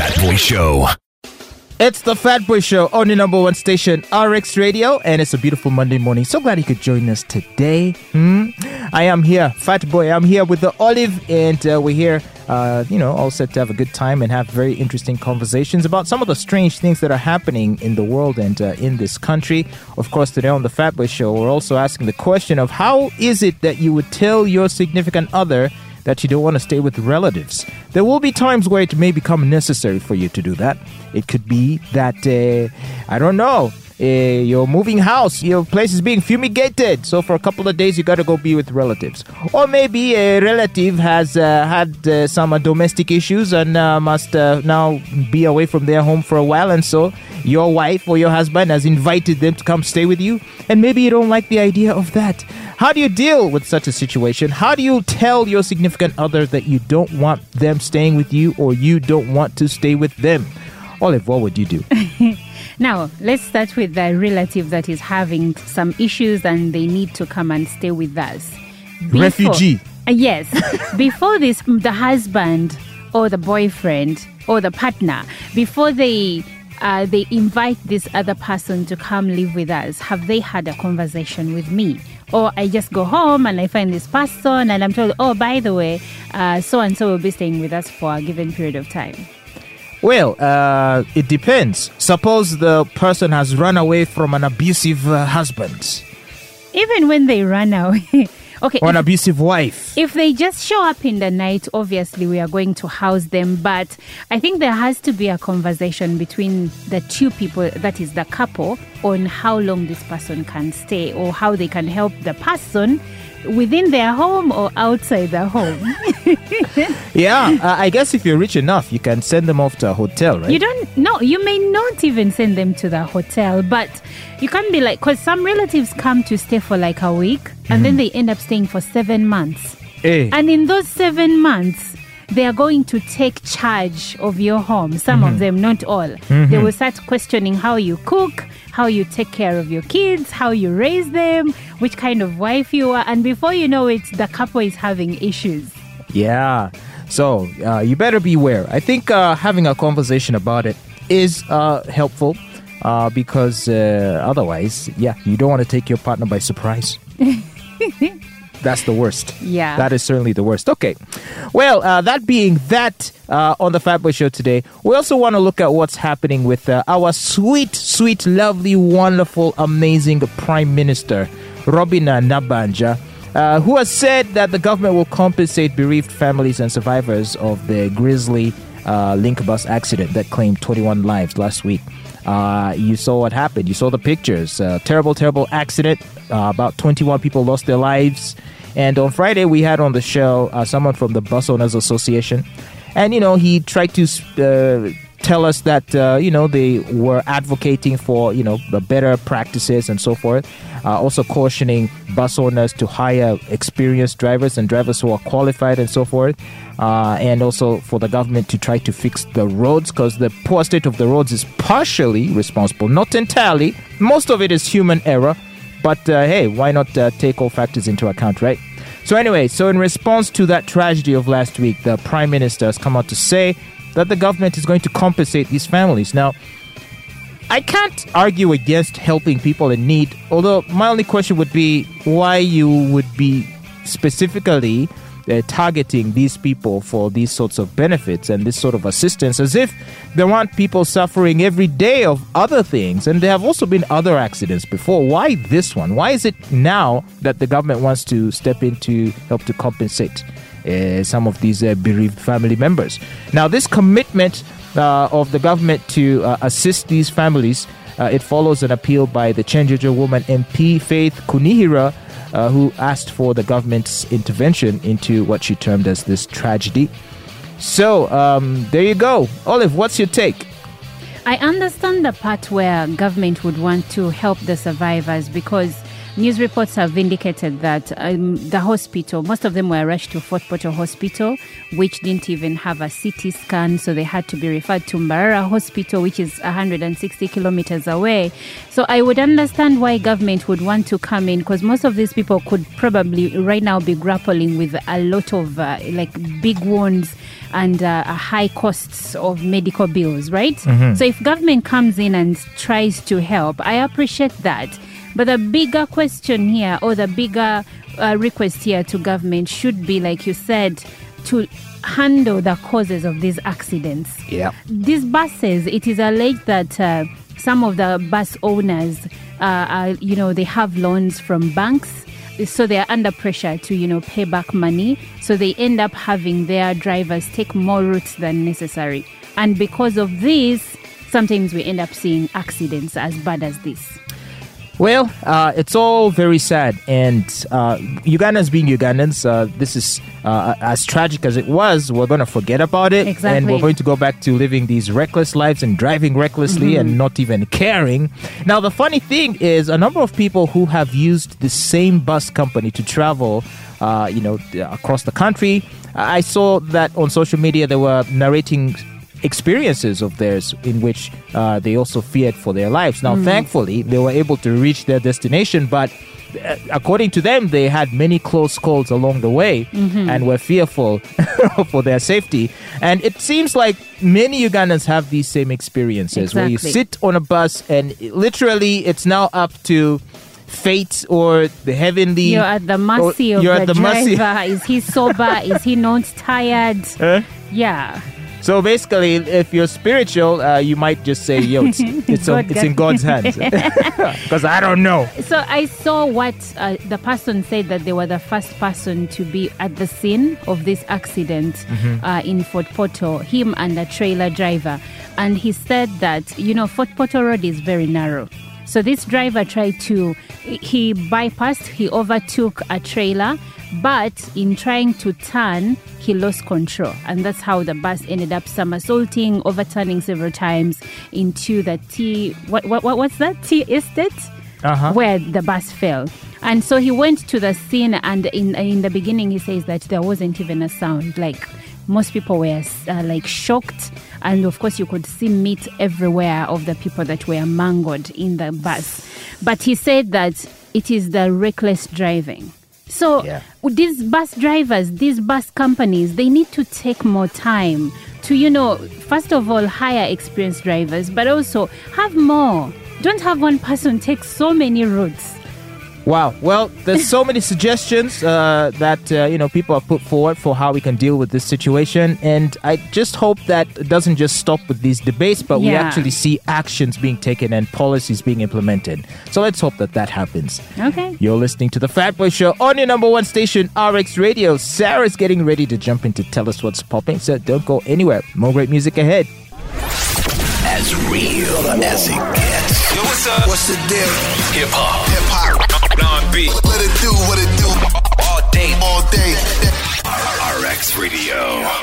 Fat Boy Show. It's the Fat Boy Show on the number one station, RX Radio, and it's a beautiful Monday morning. So glad you could join us today. Hmm? I am here, Fat Boy. I'm here with the Olive, and uh, we're here, uh, you know, all set to have a good time and have very interesting conversations about some of the strange things that are happening in the world and uh, in this country. Of course, today on the Fat Boy Show, we're also asking the question of how is it that you would tell your significant other that you don't want to stay with relatives. There will be times where it may become necessary for you to do that. It could be that, uh, I don't know, uh, you're moving house, your place is being fumigated. So for a couple of days, you got to go be with relatives. Or maybe a relative has uh, had uh, some uh, domestic issues and uh, must uh, now be away from their home for a while. And so your wife or your husband has invited them to come stay with you. And maybe you don't like the idea of that. How do you deal with such a situation? How do you tell your significant other that you don't want them staying with you or you don't want to stay with them? Olive, what would you do? Now, let's start with the relative that is having some issues and they need to come and stay with us. Before- Refugee. Uh, yes. before this, the husband or the boyfriend or the partner, before they uh, they invite this other person to come live with us, have they had a conversation with me? Or I just go home and I find this person and I'm told, oh, by the way, so and so will be staying with us for a given period of time. Well, uh, it depends. Suppose the person has run away from an abusive uh, husband Even when they run away. Okay. or an if- abusive wife. If they just show up in the night, obviously we are going to house them. But I think there has to be a conversation between the two people, that is the couple, on how long this person can stay or how they can help the person within their home or outside their home. Yeah, uh, I guess if you're rich enough, you can send them off to a hotel, right? You don't know. You may not even send them to the hotel, but you can be like, because some relatives come to stay for like a week and then they end up staying for seven months. Eh. And in those seven months, they are going to take charge of your home. Some of them, not all. They will start questioning how you cook, how you take care of your kids, how you raise them, which kind of wife you are. And before you know it, the couple is having issues. Yeah. So uh, you better beware. I think uh, having a conversation about it is uh, helpful uh, because uh, otherwise, yeah, you don't want to take your partner by surprise. That's the worst. Yeah. That is certainly the worst. Okay. Well, uh, that being that, uh, on the Fatboy Show today, we also want to look at what's happening with uh, our sweet, sweet, lovely, wonderful, amazing Prime Minister, Robinah Nabbanja, uh, who has said that the government will compensate bereaved families and survivors of the grisly uh, link bus accident that claimed 21 lives last week. Uh, you saw what happened. You saw the pictures. Uh, terrible, terrible accident. Uh, about 21 people lost their lives. And on Friday, we had on the show uh, someone from the Bus Owners Association. And, you know, he tried to uh, tell us that, uh, you know, they were advocating for, you know, better practices and so forth. Uh, also cautioning bus owners to hire experienced drivers and drivers who are qualified and so forth. Uh, and also for the government to try to fix the roads because the poor state of the roads is partially responsible, not entirely. Most of it is human error. But uh, hey, why not uh, take all factors into account, right? So, anyway, so in response to that tragedy of last week, the Prime Minister has come out to say that the government is going to compensate these families. Now, I can't argue against helping people in need, although my only question would be why you would be specifically uh, targeting these people for these sorts of benefits and this sort of assistance as if there aren't people suffering every day of other things and there have also been other accidents before why this one why is it now that the government wants to step in to help to compensate uh, some of these uh, bereaved family members now this commitment uh, of the government to uh, assist these families uh, it follows an appeal by the Kyenjojo woman MP Faith Kunihira who asked for the government's intervention into what she termed as this tragedy. So, um, there you go. Olive, what's your take? I understand the part where government would want to help the survivors because news reports have indicated that um, the hospital, most of them were rushed to Fort Portal Hospital, which didn't even have a CT scan, so they had to be referred to Mbarara Hospital, which is 160 kilometers away. So I would understand why government would want to come in because most of these people could probably right now be grappling with a lot of uh, like big wounds and uh, high costs of medical bills, right? Mm-hmm. So if government comes in and tries to help, I appreciate that. But the bigger question here, or the bigger uh, request here to government, should be, like you said, to handle the causes of these accidents. Yeah. These buses, it is alleged that uh, some of the bus owners, uh, are, you know, they have loans from banks so they are under pressure to you know pay back money so they end up having their drivers take more routes than necessary and because of this sometimes we end up seeing accidents as bad as this Well, uh, it's all very sad, and uh, Ugandans being Ugandans, uh, this is uh, as tragic as it was. We're going to forget about it, and we're going to go back to living these reckless lives and driving recklessly and not even caring. Now, the funny thing is, a number of people who have used the same bus company to travel, uh, you know, across the country. I saw that on social media they were narrating experiences of theirs in which uh, they also feared for their lives. Now, thankfully, they were able to reach their destination, but uh, according to them, they had many close calls along the way and were fearful for their safety. And it seems like many Ugandans have these same experiences where you sit on a bus and literally it's now up to fate or the heavenly you're at the mercy of the the mercy. driver. Is he sober? Is he not tired? Huh? yeah So basically, if you're spiritual, uh, you might just say, "Yo, it's it's, God it's in God's hands," because I don't know. So I saw what uh, the person said that they were the first person to be at the scene of this accident Mm-hmm. uh, in Fort Portal, him and a trailer driver. And he said that, you know, Fort Portal Road is very narrow. So this driver tried to, he bypassed, he overtook a trailer, but in trying to turn, he lost control. And that's how the bus ended up somersaulting, overturning several times into the T, what, what, what what's that? tea estate? Uh-huh. where the bus fell. And so he went to the scene, and in in the beginning, he says that there wasn't even a sound. Like most people were uh, like shocked, and of course, you could see meat everywhere of the people that were mangled in the bus. But he said that it is the reckless driving. So Yeah. these bus drivers, these bus companies, they need to take more time to, you know, first of all, hire experienced drivers, but also have more. Don't have one person take so many routes. Wow. Well, there's so many suggestions uh, that uh, you know people have put forward for how we can deal with this situation, and I just hope that it doesn't just stop with these debates, but we actually see actions being taken and policies being implemented. So let's hope that that happens. Okay. You're listening to the Fat Boy Show on your number one station, RX Radio. Sarah's getting ready to jump in to tell us what's popping, so don't go anywhere. More great music ahead. As real as it gets. Yo, what's up? What's the deal? Hip hop. Hip hop. Let it do what it do. All day. All day. RX Radio.